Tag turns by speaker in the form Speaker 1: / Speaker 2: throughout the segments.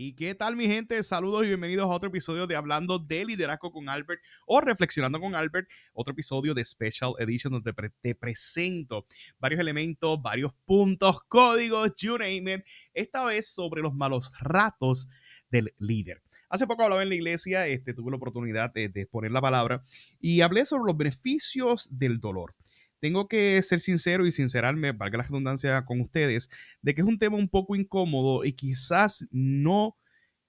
Speaker 1: ¿Y qué tal mi gente? Saludos y bienvenidos a otro episodio de Hablando de Liderazgo con Albert o Reflexionando con Albert, otro episodio de Special Edition donde te presento varios elementos, varios puntos, códigos, you name it, esta vez sobre los malos ratos del líder. Hace poco hablaba en la iglesia, este, tuve la oportunidad de, de poner la palabra y hablé sobre los beneficios del dolor tengo que ser sincero y sincerarme, valga la redundancia con ustedes, de que es un tema un poco incómodo y quizás no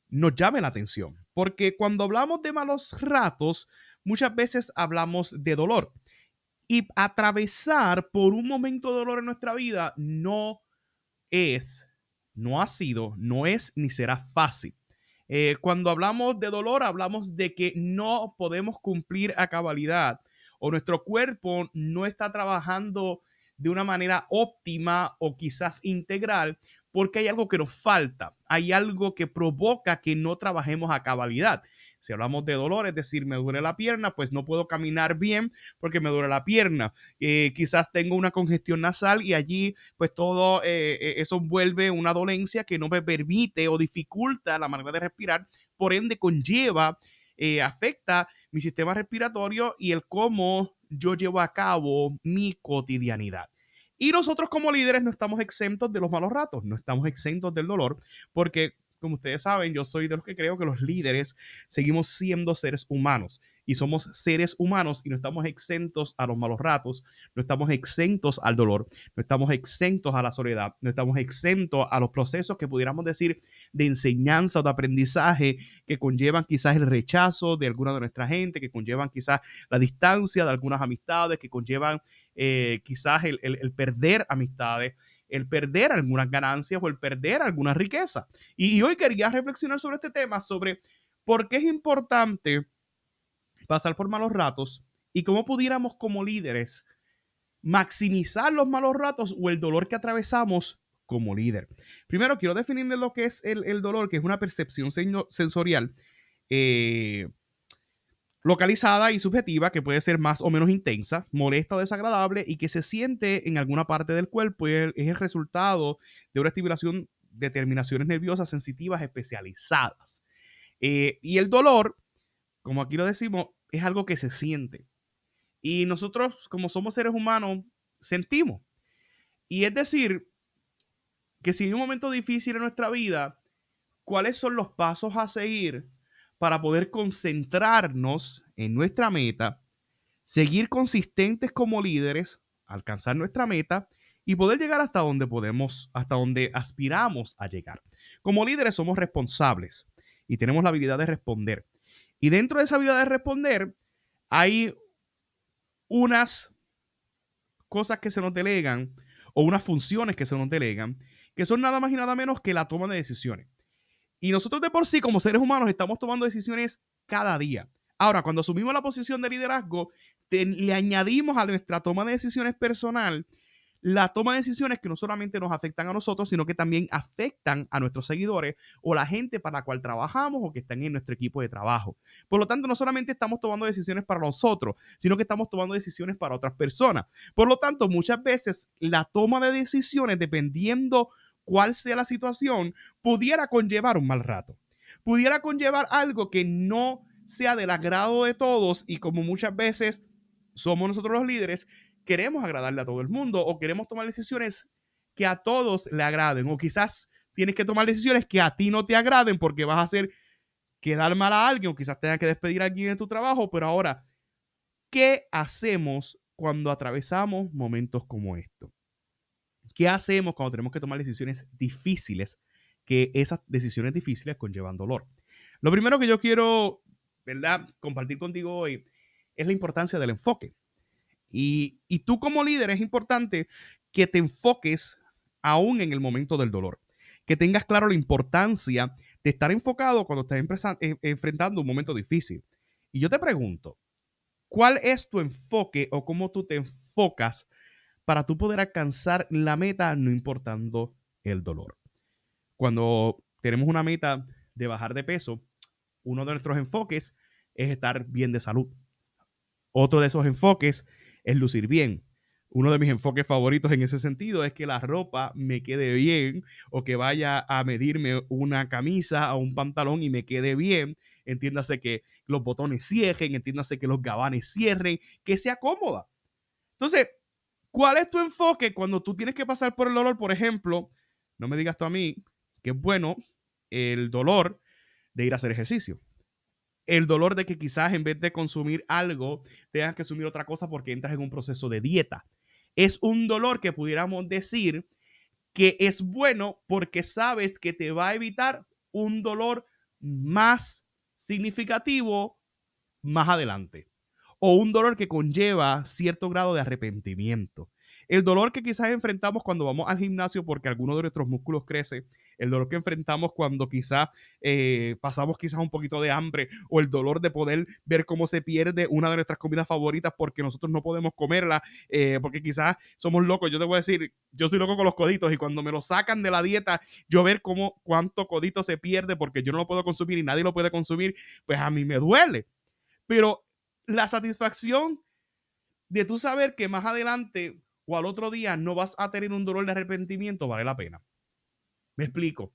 Speaker 1: nos llame la atención. Porque cuando hablamos de malos ratos, muchas veces hablamos de dolor. Y atravesar por un momento de dolor en nuestra vida no es, no ha sido, no es ni será fácil. Eh, cuando hablamos de dolor, hablamos de que no podemos cumplir a cabalidad o nuestro cuerpo no está trabajando de una manera óptima o quizás integral porque hay algo que nos falta, hay algo que provoca que no trabajemos a cabalidad. Si hablamos de dolor, es decir, me duele la pierna, pues no puedo caminar bien porque me duele la pierna. Eh, quizás tengo una congestión nasal y allí pues todo eh, eh, eso vuelve una dolencia que no me permite o dificulta la manera de respirar, por ende conlleva, afecta mi sistema respiratorio y el cómo yo llevo a cabo mi cotidianidad. Y nosotros como líderes no estamos exentos de los malos ratos, no estamos exentos del dolor, porque como ustedes saben, yo soy de los que creo que los líderes seguimos siendo seres humanos y somos seres humanos y no estamos exentos a los malos ratos, no estamos exentos al dolor, no estamos exentos a la soledad, no estamos exentos a los procesos que pudiéramos decir de enseñanza o de aprendizaje que conllevan quizás el rechazo de alguna de nuestra gente, que conllevan quizás la distancia de algunas amistades, que conllevan eh, quizás el, perder amistades el perder algunas ganancias o el perder alguna riqueza. Y, hoy quería reflexionar sobre este tema, sobre por qué es importante pasar por malos ratos y cómo pudiéramos como líderes maximizar los malos ratos o el dolor que atravesamos como líder. Primero, quiero definirle lo que es el, dolor, que es una percepción sensorial eh, localizada y subjetiva que puede ser más o menos intensa, molesta o desagradable y que se siente en alguna parte del cuerpo y es el resultado de una estimulación de terminaciones nerviosas sensitivas especializadas. Eh, y el dolor, como aquí lo decimos, es algo que se siente. Y nosotros, como somos seres humanos, sentimos. Y es decir, que si hay un momento difícil en nuestra vida, ¿cuáles son los pasos a seguir para poder concentrarnos en nuestra meta, seguir consistentes como líderes, alcanzar nuestra meta y poder llegar hasta donde podemos, hasta donde aspiramos a llegar. Como líderes somos responsables y tenemos la habilidad de responder. Y dentro de esa habilidad de responder hay unas cosas que se nos delegan o unas funciones que se nos delegan que son nada más y nada menos que la toma de decisiones. Y nosotros de por sí, como seres humanos, estamos tomando decisiones cada día. Ahora, cuando asumimos la posición de liderazgo, le añadimos a nuestra toma de decisiones personal la toma de decisiones que no solamente nos afectan a nosotros, sino que también afectan a nuestros seguidores o la gente para la cual trabajamos o que están en nuestro equipo de trabajo. Por lo tanto, no solamente estamos tomando decisiones para nosotros, sino que estamos tomando decisiones para otras personas. Por lo tanto, muchas veces la toma de decisiones, dependiendo cuál sea la situación, pudiera conllevar un mal rato. Pudiera conllevar algo que no sea del agrado de todos y como muchas veces somos nosotros los líderes, queremos agradarle a todo el mundo o queremos tomar decisiones que a todos le agraden o quizás tienes que tomar decisiones que a ti no te agraden porque vas a hacer quedar mal a alguien o quizás tengas que despedir a alguien de tu trabajo, pero ahora, ¿qué hacemos cuando atravesamos momentos como estos? ¿Qué hacemos cuando tenemos que tomar decisiones difíciles? Que esas decisiones difíciles conllevan dolor. Lo primero que yo quiero, ¿verdad?, compartir contigo hoy es la importancia del enfoque. Y, y tú como líder es importante que te enfoques aún en el momento del dolor. Que tengas claro la importancia de estar enfocado cuando estás eh, enfrentando un momento difícil. Y yo te pregunto, ¿cuál es tu enfoque o cómo tú te enfocas para tú poder alcanzar la meta no importando el dolor. Cuando tenemos una meta de bajar de peso, uno de nuestros enfoques es estar bien de salud. Otro de esos enfoques es lucir bien. uno de mis enfoques favoritos en ese sentido es que la ropa me quede bien o que vaya a medirme una camisa o un pantalón y me quede bien. Entiéndase que los botones cierren, entiéndase que los gabanes cierren, que sea cómoda. Entonces, ¿cuál es tu enfoque cuando tú tienes que pasar por el dolor? Por ejemplo, no me digas tú a mí que es bueno el dolor de ir a hacer ejercicio. El dolor de que quizás en vez de consumir algo, tengas que consumir otra cosa porque entras en un proceso de dieta. Es un dolor que pudiéramos decir que es bueno porque sabes que te va a evitar un dolor más significativo más adelante o un dolor que conlleva cierto grado de arrepentimiento. El dolor que quizás enfrentamos cuando vamos al gimnasio porque alguno de nuestros músculos crece, el dolor que enfrentamos cuando quizás eh, pasamos quizás un poquito de hambre o el dolor de poder ver cómo se pierde una de nuestras comidas favoritas porque nosotros no podemos comerla, eh, porque quizás somos locos. Yo te voy a decir, yo soy loco con los coditos y cuando me lo sacan de la dieta, yo ver cómo cuánto codito se pierde porque yo no lo puedo consumir y nadie lo puede consumir, pues a mí me duele. Pero la satisfacción de tú saber que más adelante o al otro día no vas a tener un dolor de arrepentimiento, vale la pena. Me explico.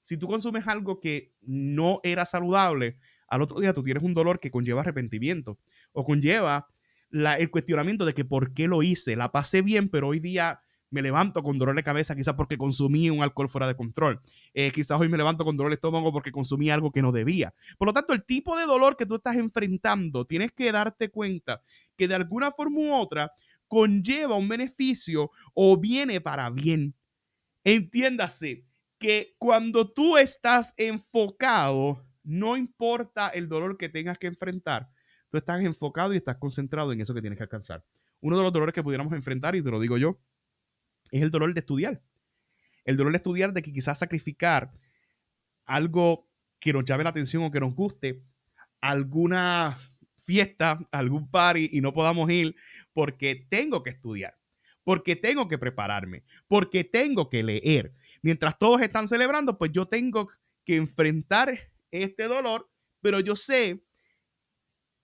Speaker 1: Si tú consumes algo que no era saludable, al otro día tú tienes un dolor que conlleva arrepentimiento o conlleva el cuestionamiento de que por qué lo hice. La pasé bien, pero hoy día me levanto con dolor de cabeza, quizás porque consumí un alcohol fuera de control. Eh, quizás hoy me levanto con dolor de estómago porque consumí algo que no debía. Por lo tanto, el tipo de dolor que tú estás enfrentando, tienes que darte cuenta que de alguna forma u otra conlleva un beneficio o viene para bien. Entiéndase que cuando tú estás enfocado, no importa el dolor que tengas que enfrentar, tú estás enfocado y estás concentrado en eso que tienes que alcanzar. Uno de los dolores que pudiéramos enfrentar, y te lo digo yo, es el dolor de estudiar. El dolor de estudiar de que quizás sacrificar algo que nos llame la atención o que nos guste, alguna fiesta, algún party y no podamos ir porque tengo que estudiar, porque tengo que prepararme, porque tengo que leer. Mientras todos están celebrando, pues yo tengo que enfrentar este dolor, pero yo sé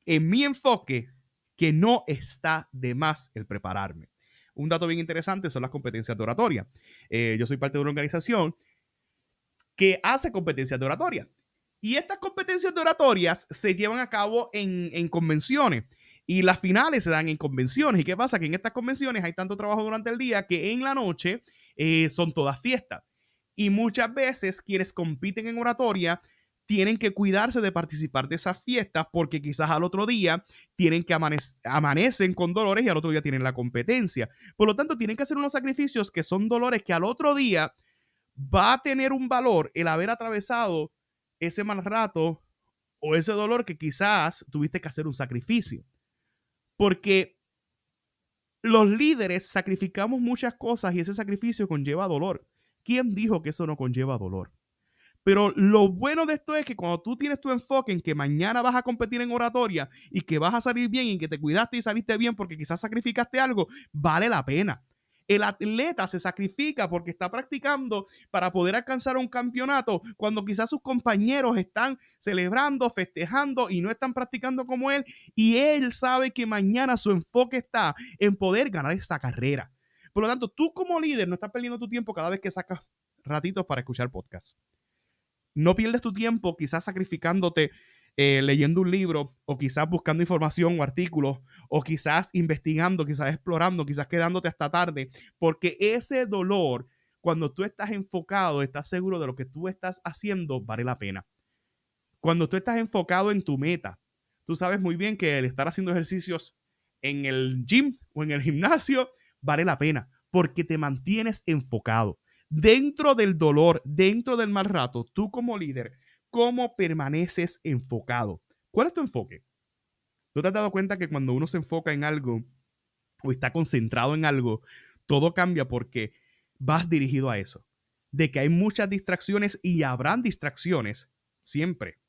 Speaker 1: en mi enfoque que no está de más el prepararme. Un dato bien interesante son las competencias de oratoria. Eh, yo soy parte de una organización que hace competencias de oratoria. Y estas competencias de oratorias se llevan a cabo en, convenciones. Y las finales se dan en convenciones. ¿Y qué pasa? Que en estas convenciones hay tanto trabajo durante el día que en la noche eh, son todas fiestas. Y muchas veces quienes compiten en oratoria tienen que cuidarse de participar de esas fiestas porque quizás al otro día tienen que amanecen con dolores y al otro día tienen la competencia. Por lo tanto, tienen que hacer unos sacrificios que son dolores que al otro día va a tener un valor el haber atravesado ese mal rato o ese dolor que quizás tuviste que hacer un sacrificio. Porque los líderes sacrificamos muchas cosas y ese sacrificio conlleva dolor. ¿Quién dijo que eso no conlleva dolor? Pero lo bueno de esto es que cuando tú tienes tu enfoque en que mañana vas a competir en oratoria y que vas a salir bien y que te cuidaste y saliste bien porque quizás sacrificaste algo, vale la pena. El atleta se sacrifica porque está practicando para poder alcanzar un campeonato cuando quizás sus compañeros están celebrando, festejando y no están practicando como él. Y él sabe que mañana su enfoque está en poder ganar esa carrera. Por lo tanto, tú como líder no estás perdiendo tu tiempo cada vez que sacas ratitos para escuchar podcast. No pierdes tu tiempo quizás sacrificándote eh, leyendo un libro o quizás buscando información o artículos o quizás investigando, quizás explorando, quizás quedándote hasta tarde, porque ese dolor, cuando tú estás enfocado, estás seguro de lo que tú estás haciendo, vale la pena. Cuando tú estás enfocado en tu meta, tú sabes muy bien que el estar haciendo ejercicios en el gym o en el gimnasio vale la pena porque te mantienes enfocado. Dentro del dolor, dentro del mal rato, tú como líder cómo permaneces enfocado. ¿Cuál es tu enfoque? ¿Tú te has dado cuenta que cuando uno se enfoca en algo o está concentrado en algo, todo cambia porque vas dirigido a eso? De que hay muchas distracciones y habrán distracciones, siempre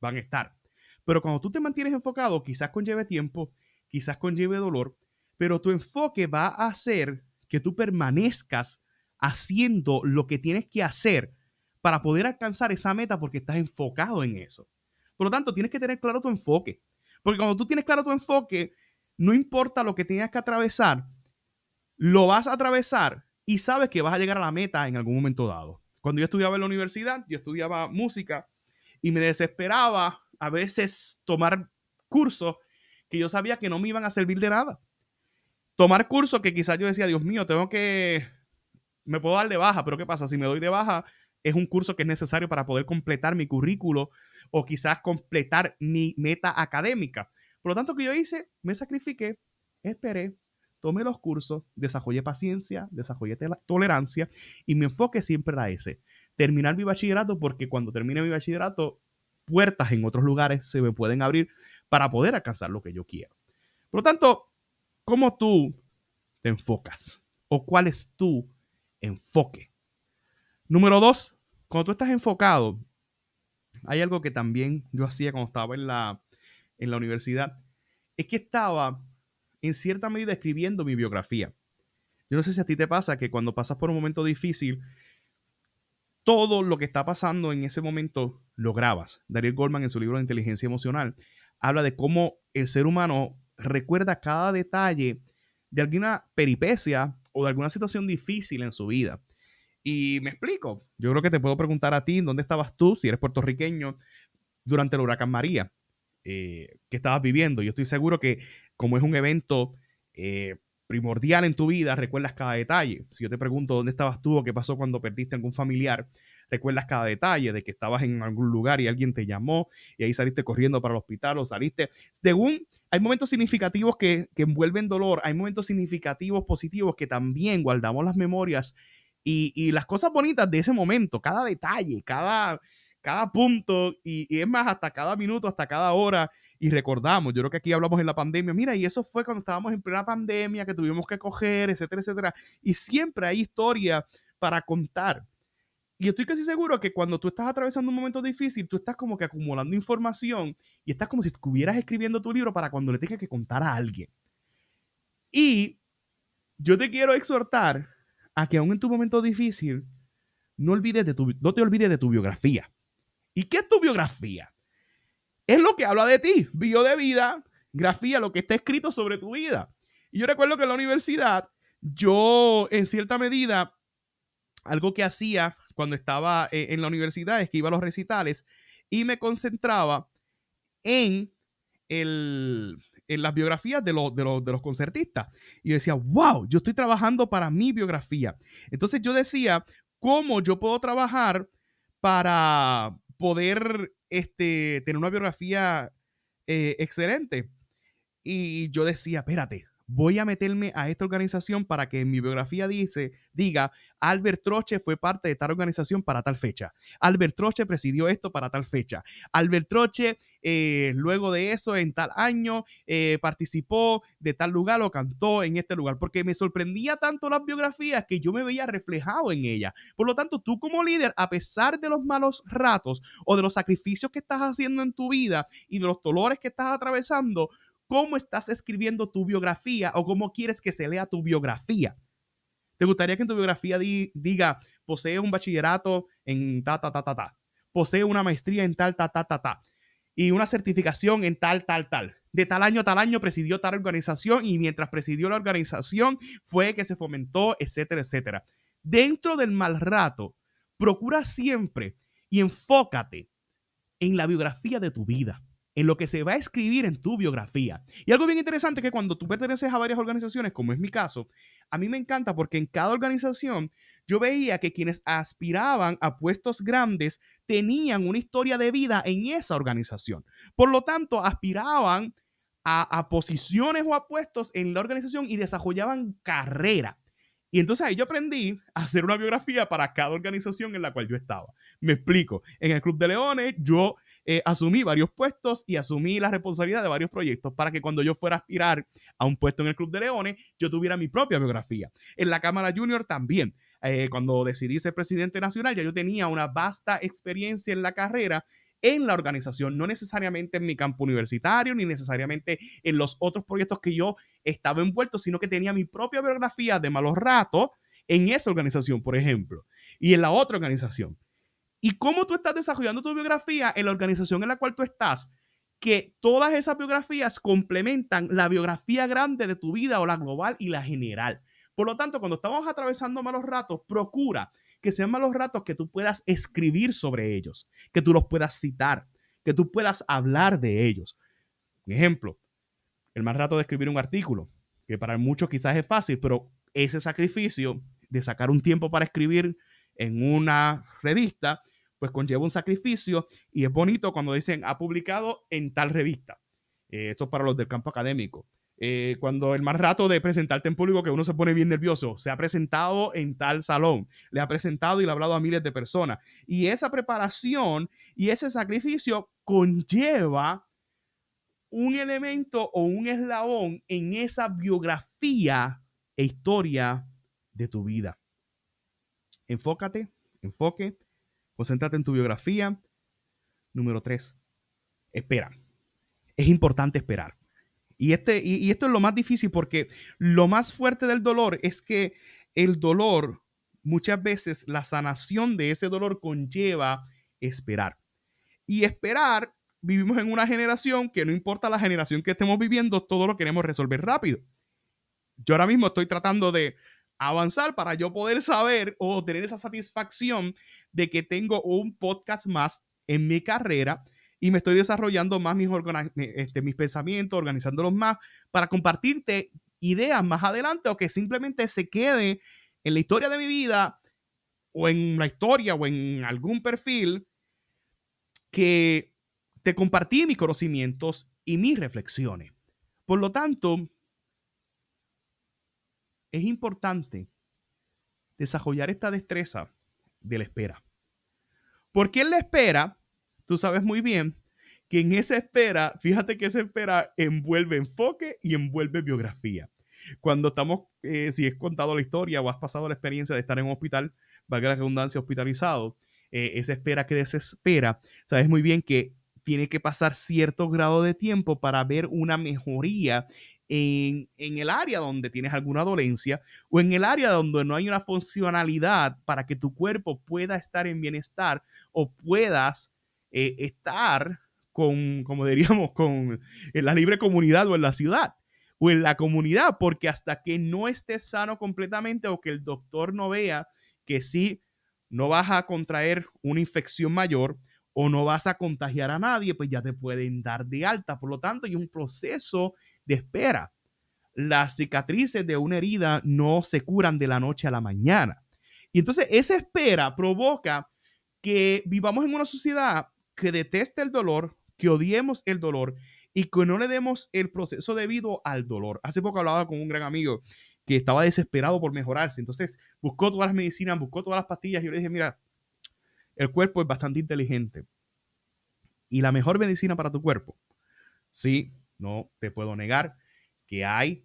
Speaker 1: van a estar. Pero cuando tú te mantienes enfocado, quizás conlleve tiempo, quizás conlleve dolor, pero tu enfoque va a hacer que tú permanezcas haciendo lo que tienes que hacer para poder alcanzar esa meta porque estás enfocado en eso. Por lo tanto, tienes que tener claro tu enfoque. Porque cuando tú tienes claro tu enfoque, no importa lo que tengas que atravesar, lo vas a atravesar y sabes que vas a llegar a la meta en algún momento dado. Cuando yo estudiaba en la universidad, yo estudiaba música y me desesperaba a veces tomar cursos que yo sabía que no me iban a servir de nada. Tomar cursos que quizás yo decía, Dios mío, tengo que, me puedo dar de baja, pero ¿qué pasa? Si me doy de baja, es un curso que es necesario para poder completar mi currículo o quizás completar mi meta académica. Por lo tanto, que yo hice, me sacrifiqué, esperé, tomé los cursos, desarrollé paciencia, desarrollé tolerancia y mi enfoque siempre era ese, terminar mi bachillerato porque cuando termine mi bachillerato, puertas en otros lugares se me pueden abrir para poder alcanzar lo que yo quiero. Por lo tanto, ¿cómo tú te enfocas? ¿O cuál es tu enfoque? Número dos, cuando tú estás enfocado, hay algo que también yo hacía cuando estaba en la, en la universidad, es que estaba en cierta medida escribiendo mi biografía. Yo no sé si a ti te pasa que cuando pasas por un momento difícil, todo lo que está pasando en ese momento lo grabas. Daniel Goldman en su libro de inteligencia emocional habla de cómo el ser humano recuerda cada detalle de alguna peripecia o de alguna situación difícil en su vida. Y me explico. Yo creo que te puedo preguntar a ti, ¿dónde estabas tú, si eres puertorriqueño, durante el huracán María? Eh, ¿Qué estabas viviendo? Yo estoy seguro que como es un evento eh, primordial en tu vida, recuerdas cada detalle. Si yo te pregunto dónde estabas tú o qué pasó cuando perdiste algún familiar, recuerdas cada detalle de que estabas en algún lugar y alguien te llamó y ahí saliste corriendo para el hospital o saliste. Según, hay momentos significativos que, envuelven dolor, hay momentos significativos positivos que también guardamos las memorias y, las cosas bonitas de ese momento, cada detalle, cada, cada punto y, y es más, hasta cada minuto, hasta cada hora y recordamos, yo creo que aquí hablamos en la pandemia, mira, y eso fue cuando estábamos en plena pandemia, que tuvimos que coger, etcétera, etcétera. Y siempre hay historia para contar. Y estoy casi seguro que cuando tú estás atravesando un momento difícil, tú estás como que acumulando información y estás como si estuvieras escribiendo tu libro para cuando le tengas que contar a alguien. Y yo te quiero exhortar a que aún en tu momento difícil, no, olvides de tu, no te olvides de tu biografía. ¿Y qué es tu biografía? es lo que habla de ti. Bio de vida, grafía, lo que está escrito sobre tu vida. Y yo recuerdo que en la universidad, yo en cierta medida, algo que hacía cuando estaba eh, en la universidad es que iba a los recitales y me concentraba en, en las biografías de, de, de los concertistas. Y yo decía, wow, yo estoy trabajando para mi biografía. Entonces yo decía, ¿cómo yo puedo trabajar para poder este, tener una biografía eh, excelente. Y yo decía, espérate, voy a meterme a esta organización para que en mi biografía dice, diga, Albert Troche fue parte de tal organización para tal fecha. Albert Troche presidió esto para tal fecha. Albert Troche, eh, luego de eso, en tal año, eh, participó de tal lugar o cantó en este lugar, porque me sorprendía tanto las biografías que yo me veía reflejado en ella. Por lo tanto, tú como líder, a pesar de los malos ratos o de los sacrificios que estás haciendo en tu vida y de los dolores que estás atravesando, cómo estás escribiendo tu biografía o cómo quieres que se lea tu biografía. ¿Te gustaría que en tu biografía diga, posee un bachillerato en ta, ta, ta, ta, ta? Posee una maestría en tal, ta, ta, ta, ta. Y una certificación en tal, tal, tal. De tal año a tal año presidió tal organización y mientras presidió la organización fue que se fomentó, etcétera, etcétera. Dentro del mal rato, procura siempre y enfócate en la biografía de tu vida en lo que se va a escribir en tu biografía. Y algo bien interesante es que cuando tú perteneces a varias organizaciones, como es mi caso, a mí me encanta porque en cada organización yo veía que quienes aspiraban a puestos grandes tenían una historia de vida en esa organización. Por lo tanto, aspiraban a, posiciones o a puestos en la organización y desarrollaban carrera. Y entonces ahí yo aprendí a hacer una biografía para cada organización en la cual yo estaba. Me explico. En el Club de Leones yo eh, asumí varios puestos y asumí la responsabilidad de varios proyectos para que cuando yo fuera a aspirar a un puesto en el Club de Leones, yo tuviera mi propia biografía. En la Cámara Junior también. Eh, cuando decidí ser presidente nacional, ya yo tenía una vasta experiencia en la carrera en la organización, no necesariamente en mi campo universitario, ni necesariamente en los otros proyectos que yo estaba envuelto, sino que tenía mi propia biografía de malos ratos en esa organización, por ejemplo, y en la otra organización y cómo tú estás desarrollando tu biografía en la organización en la cual tú estás, que todas esas biografías complementan la biografía grande de tu vida o la global y la general. Por lo tanto, cuando estamos atravesando malos ratos, procura que sean malos ratos que tú puedas escribir sobre ellos, que tú los puedas citar, que tú puedas hablar de ellos. Un ejemplo, el mal rato de escribir un artículo, que para muchos quizás es fácil, pero ese sacrificio de sacar un tiempo para escribir en una revista, pues conlleva un sacrificio y es bonito cuando dicen ha publicado en tal revista. Eh, esto es para los del campo académico. Eh, cuando el más rato de presentarte en público que uno se pone bien nervioso, se ha presentado en tal salón, le ha presentado y le ha hablado a miles de personas. Y esa preparación y ese sacrificio conlleva un elemento o un eslabón en esa biografía e historia de tu vida. Enfócate, enfoque, concéntrate en tu biografía. Número tres, espera. Es importante esperar. Y, este, y, esto es lo más difícil porque lo más fuerte del dolor es que el dolor, muchas veces la sanación de ese dolor conlleva esperar. Y esperar, vivimos en una generación que no importa la generación que estemos viviendo, todo lo queremos resolver rápido. Yo ahora mismo estoy tratando de avanzar para yo poder saber o tener esa satisfacción de que tengo un podcast más en mi carrera y me estoy desarrollando más mis, este, mis pensamientos, organizándolos más para compartirte ideas más adelante o que simplemente se quede en la historia de mi vida o en la historia o en algún perfil que te compartí mis conocimientos y mis reflexiones. Por lo tanto, es importante desarrollar esta destreza de la espera. Porque en la espera tú sabes muy bien que en esa espera, fíjate que esa espera envuelve enfoque y envuelve biografía. Cuando estamos, eh, si es contado la historia o has pasado la experiencia de estar en un hospital, valga la redundancia, hospitalizado, eh, esa espera que desespera, sabes muy bien que tiene que pasar cierto grado de tiempo para ver una mejoría en, el área donde tienes alguna dolencia o en el área donde no hay una funcionalidad para que tu cuerpo pueda estar en bienestar o puedas eh, estar con, como diríamos, con en la libre comunidad o en la ciudad o en la comunidad, porque hasta que no estés sano completamente o que el doctor no vea que sí, no vas a contraer una infección mayor o no vas a contagiar a nadie, pues ya te pueden dar de alta. Por lo tanto, hay un proceso de espera. Las cicatrices de una herida no se curan de la noche a la mañana. Y entonces esa espera provoca que vivamos en una sociedad que deteste el dolor, que odiemos el dolor y que no le demos el proceso debido al dolor. Hace poco hablaba con un gran amigo que estaba desesperado por mejorarse, entonces buscó todas las medicinas, buscó todas las pastillas y yo le dije, mira, el cuerpo es bastante inteligente y la mejor medicina para tu cuerpo, sí, no te puedo negar que hay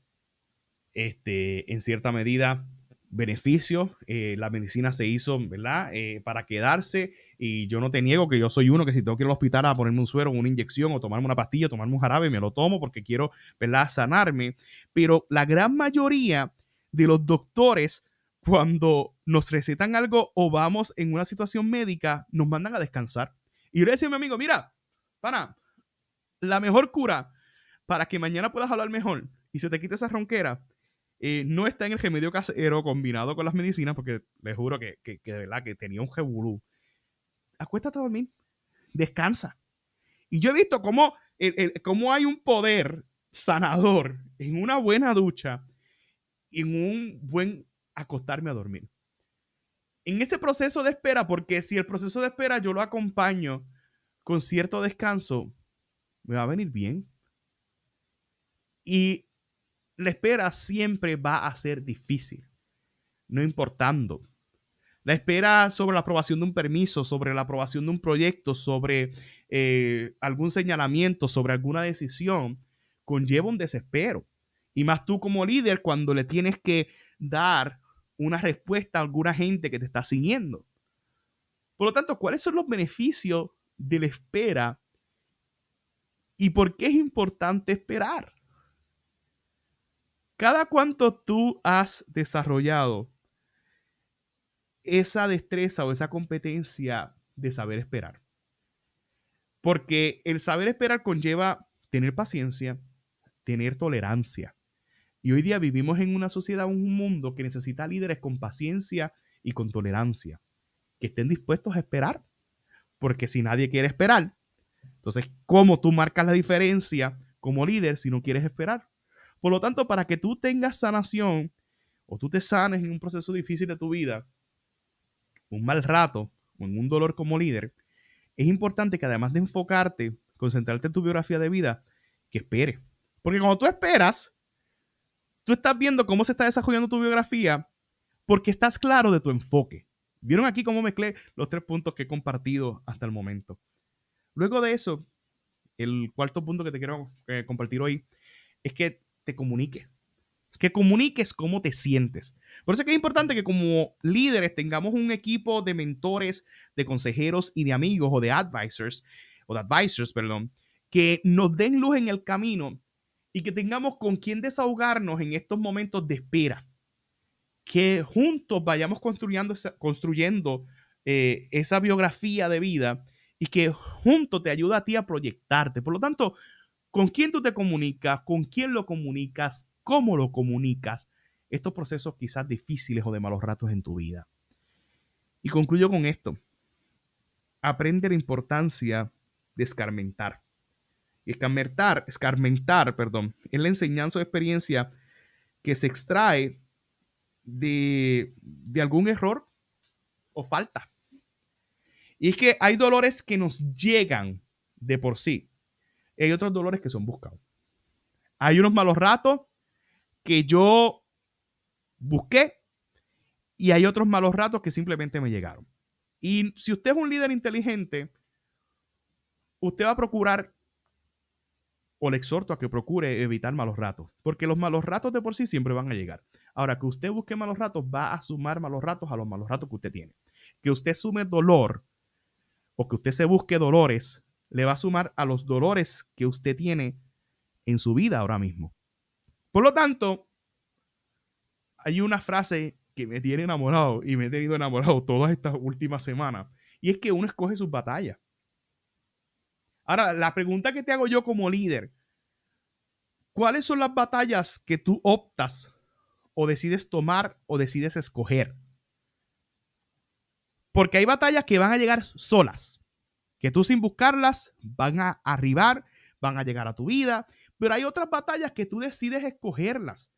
Speaker 1: este, en cierta medida beneficios. Eh, la medicina se hizo, ¿verdad? Eh, para quedarse y yo no te niego que yo soy uno que si tengo que ir al hospital a ponerme un suero, una inyección o tomarme una pastilla, tomarme un jarabe, me lo tomo porque quiero, ¿verdad? Sanarme. Pero la gran mayoría de los doctores, cuando nos recetan algo o vamos en una situación médica, nos mandan a descansar. Y yo le decía a mi amigo, mira, pana, la mejor cura para que mañana puedas hablar mejor y se te quite esa ronquera eh, no está en el remedio casero combinado con las medicinas, porque les juro que, que, de verdad que tenía un jebulú. Acuéstate a dormir, descansa. Y yo he visto cómo, cómo hay un poder sanador en una buena ducha en un buen acostarme a dormir. En ese proceso de espera, porque si el proceso de espera yo lo acompaño con cierto descanso, me va a venir bien. Y la espera siempre va a ser difícil, no importando. La espera sobre la aprobación de un permiso, sobre la aprobación de un proyecto, sobre eh, algún señalamiento, sobre alguna decisión, conlleva un desespero. Y más tú como líder cuando le tienes que dar una respuesta a alguna gente que te está siguiendo. Por lo tanto, ¿cuáles son los beneficios de la espera? ¿Y por qué es importante esperar? ¿Cada cuánto tú has desarrollado esa destreza o esa competencia de saber esperar? Porque el saber esperar conlleva tener paciencia, tener tolerancia. Y hoy día vivimos en una sociedad, un mundo que necesita líderes con paciencia y con tolerancia, que estén dispuestos a esperar. Porque si nadie quiere esperar, entonces, ¿cómo tú marcas la diferencia como líder si no quieres esperar? Por lo tanto, para que tú tengas sanación o tú te sanes en un proceso difícil de tu vida, un mal rato o en un dolor como líder, es importante que además de enfocarte, concentrarte en tu biografía de vida, que espere. Porque cuando tú esperas, tú estás viendo cómo se está desarrollando tu biografía porque estás claro de tu enfoque. ¿Vieron aquí cómo mezclé los tres puntos que he compartido hasta el momento? Luego de eso, el cuarto punto que te quiero eh, compartir hoy es que te comunique. Que comuniques cómo te sientes. Por eso es que es importante que como líderes tengamos un equipo de mentores, de consejeros y de amigos o de advisors, o de advisors, perdón, que nos den luz en el camino y que tengamos con quien desahogarnos en estos momentos de espera. Que juntos vayamos construyendo, construyendo eh, esa biografía de vida y que juntos te ayuda a ti a proyectarte. Por lo tanto, con quién tú te comunicas, con quién lo comunicas, cómo lo comunicas, estos procesos quizás difíciles o de malos ratos en tu vida. Y concluyo con esto. Aprende la importancia de escarmentar. Y escarmentar, escarmentar, perdón, es la enseñanza o experiencia que se extrae de, de algún error o falta. Y es que hay dolores que nos llegan de por sí. Y hay otros dolores que son buscados. Hay unos malos ratos que yo busqué y hay otros malos ratos que simplemente me llegaron. Y si usted es un líder inteligente, usted va a procurar, o le exhorto a que procure evitar malos ratos, porque los malos ratos de por sí siempre van a llegar. Ahora, que usted busque malos ratos va a sumar malos ratos a los malos ratos que usted tiene. Que usted sume dolor o que usted se busque dolores, le va a sumar a los dolores que usted tiene en su vida ahora mismo. Por lo tanto, hay una frase que me tiene enamorado y me he tenido enamorado todas estas últimas semanas, y es que uno escoge sus batallas. Ahora, la pregunta que te hago yo como líder, ¿cuáles son las batallas que tú optas o decides tomar o decides escoger? Porque hay batallas que van a llegar solas, que tú sin buscarlas van a arribar, van a llegar a tu vida, pero hay otras batallas que tú decides escogerlas.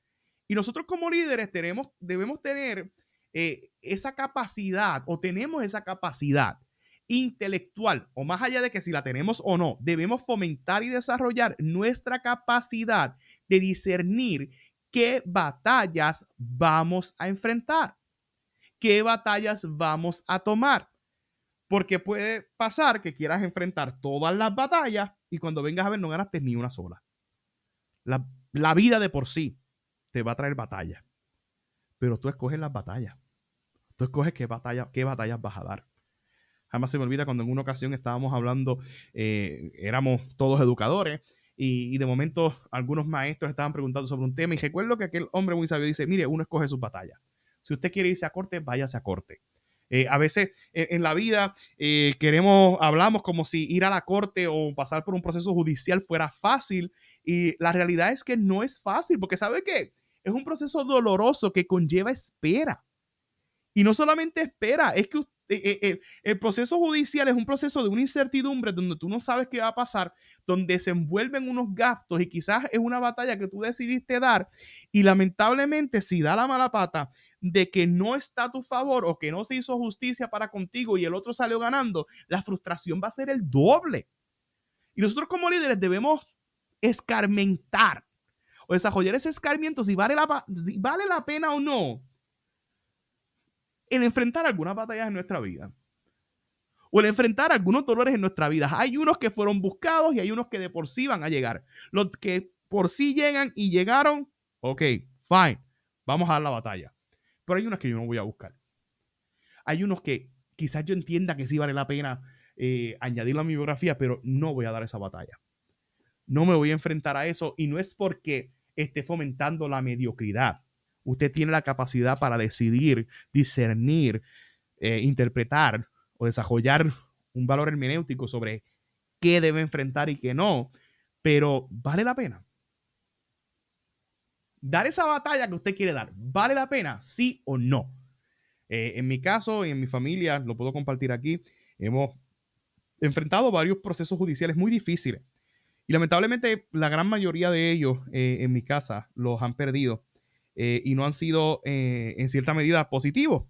Speaker 1: Y nosotros como líderes tenemos, debemos tener eh, esa capacidad o tenemos esa capacidad intelectual, o más allá de que si la tenemos o no, debemos fomentar y desarrollar nuestra capacidad de discernir qué batallas vamos a enfrentar qué batallas vamos a tomar. Porque puede pasar que quieras enfrentar todas las batallas y cuando vengas a ver no ganaste ni una sola. La, vida de por sí te va a traer batallas. Pero tú escoges las batallas. Tú escoges qué, batalla, qué batallas vas a dar. Jamás se me olvida cuando en una ocasión estábamos hablando, eh, éramos todos educadores y, y, de momento algunos maestros estaban preguntando sobre un tema y recuerdo que aquel hombre muy sabio dice, mire, uno escoge sus batallas. Si usted quiere irse a corte, váyase a corte. Eh, a veces en, la vida eh, queremos, hablamos como si ir a la corte o pasar por un proceso judicial fuera fácil y la realidad es que no es fácil porque ¿sabe qué? Es un proceso doloroso que conlleva espera. Y no solamente espera, es que eh, el proceso judicial es un proceso de una incertidumbre donde tú no sabes qué va a pasar, donde se envuelven unos gastos y quizás es una batalla que tú decidiste dar y lamentablemente si da la mala pata, de que no está a tu favor o que no se hizo justicia para contigo y el otro salió ganando, la frustración va a ser el doble. Y nosotros como líderes debemos escarmentar o desarrollar ese escarmiento si vale la, vale la pena o no en enfrentar algunas batallas en nuestra vida. O en enfrentar algunos dolores en nuestra vida. Hay unos que fueron buscados y hay unos que de por sí van a llegar. Los que por sí llegan y llegaron, ok, fine, vamos a dar la batalla. Pero hay unos que yo no voy a buscar. Hay unos que quizás yo entienda que sí vale la pena eh, añadirlo a mi biografía, pero no voy a dar esa batalla. No me voy a enfrentar a eso y no es porque esté fomentando la mediocridad. Usted tiene la capacidad para decidir, discernir, eh, interpretar o desarrollar un valor hermenéutico sobre qué debe enfrentar y qué no, pero vale la pena. dar esa batalla que usted quiere dar, ¿vale la pena? ¿Sí o no? Eh, en mi caso y en mi familia, lo puedo compartir aquí, hemos enfrentado varios procesos judiciales muy difíciles. Y lamentablemente la gran mayoría de ellos eh, en mi casa los han perdido eh, y no han sido en cierta medida positivos,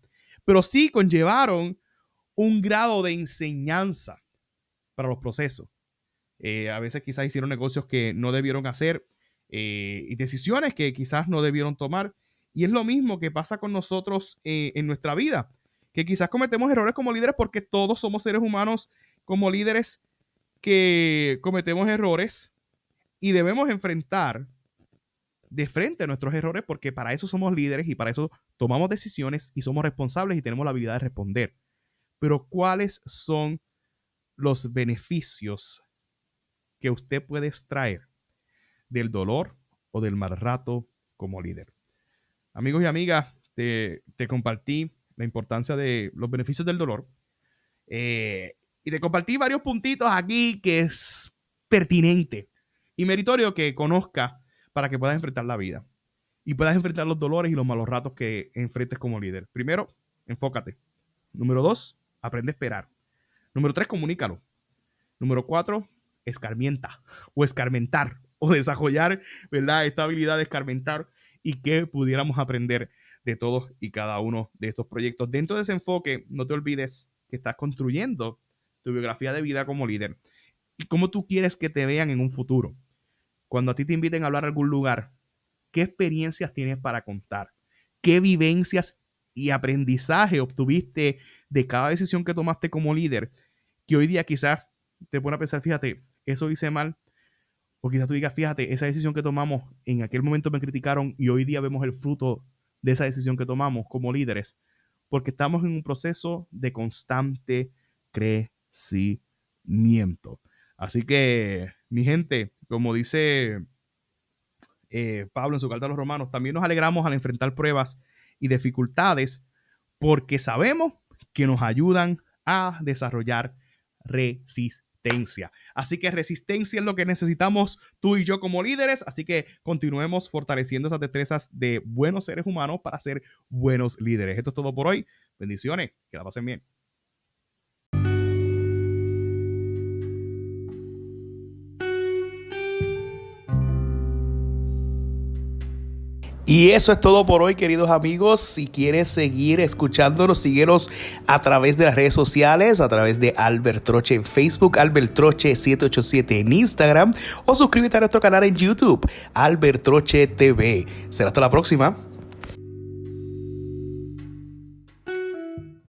Speaker 1: pero sí conllevaron un grado de enseñanza para los procesos. a veces quizás hicieron negocios que no debieron hacer y decisiones que quizás no debieron tomar y es lo mismo que pasa con nosotros eh, en nuestra vida, que quizás cometemos errores como líderes porque todos somos seres humanos como líderes que cometemos errores y debemos enfrentar de frente a nuestros errores porque para eso somos líderes y para eso tomamos decisiones y somos responsables y tenemos la habilidad de responder. Pero ¿cuáles son los beneficios que usted puede extraer del dolor o del mal rato como líder? amigos y amigas, te, compartí la importancia de los beneficios del dolor. Eh, y te compartí varios puntitos aquí que es pertinente y meritorio que conozcas para que puedas enfrentar la vida y puedas enfrentar los dolores y los malos ratos que enfrentes como líder. Primero, enfócate. Número dos, aprende a esperar. Número tres, comunícalo. Número cuatro, escarmienta o escarmentar o desarrollar, ¿verdad? Esta habilidad de escarmentar y que pudiéramos aprender de todos y cada uno de estos proyectos. Dentro de ese enfoque, no te olvides que estás construyendo tu biografía de vida como líder y cómo tú quieres que te vean en un futuro. Cuando a ti te inviten a hablar a algún lugar, ¿qué experiencias tienes para contar? ¿Qué vivencias y aprendizaje obtuviste de cada decisión que tomaste como líder? Que hoy día quizás te pone a pensar, fíjate, eso hice mal, o quizás tú digas, fíjate, esa decisión que tomamos en aquel momento me criticaron y hoy día vemos el fruto de esa decisión que tomamos como líderes, porque estamos en un proceso de constante crecimiento. Así que, mi gente, como dice eh, Pablo en su carta a los romanos, también nos alegramos al enfrentar pruebas y dificultades porque sabemos que nos ayudan a desarrollar resistencia Así que resistencia es lo que necesitamos tú y yo como líderes, así que continuemos fortaleciendo esas destrezas de buenos seres humanos para ser buenos líderes. Esto es todo por hoy. Bendiciones, que la pasen bien.
Speaker 2: Y eso es todo por hoy, queridos amigos. Si quieres seguir escuchándonos, síguenos a través de las redes sociales, a través de Albert Troche en Facebook, Albert Troche 787 en Instagram o suscríbete a nuestro canal en YouTube, Albert Troche TV. Será hasta la próxima.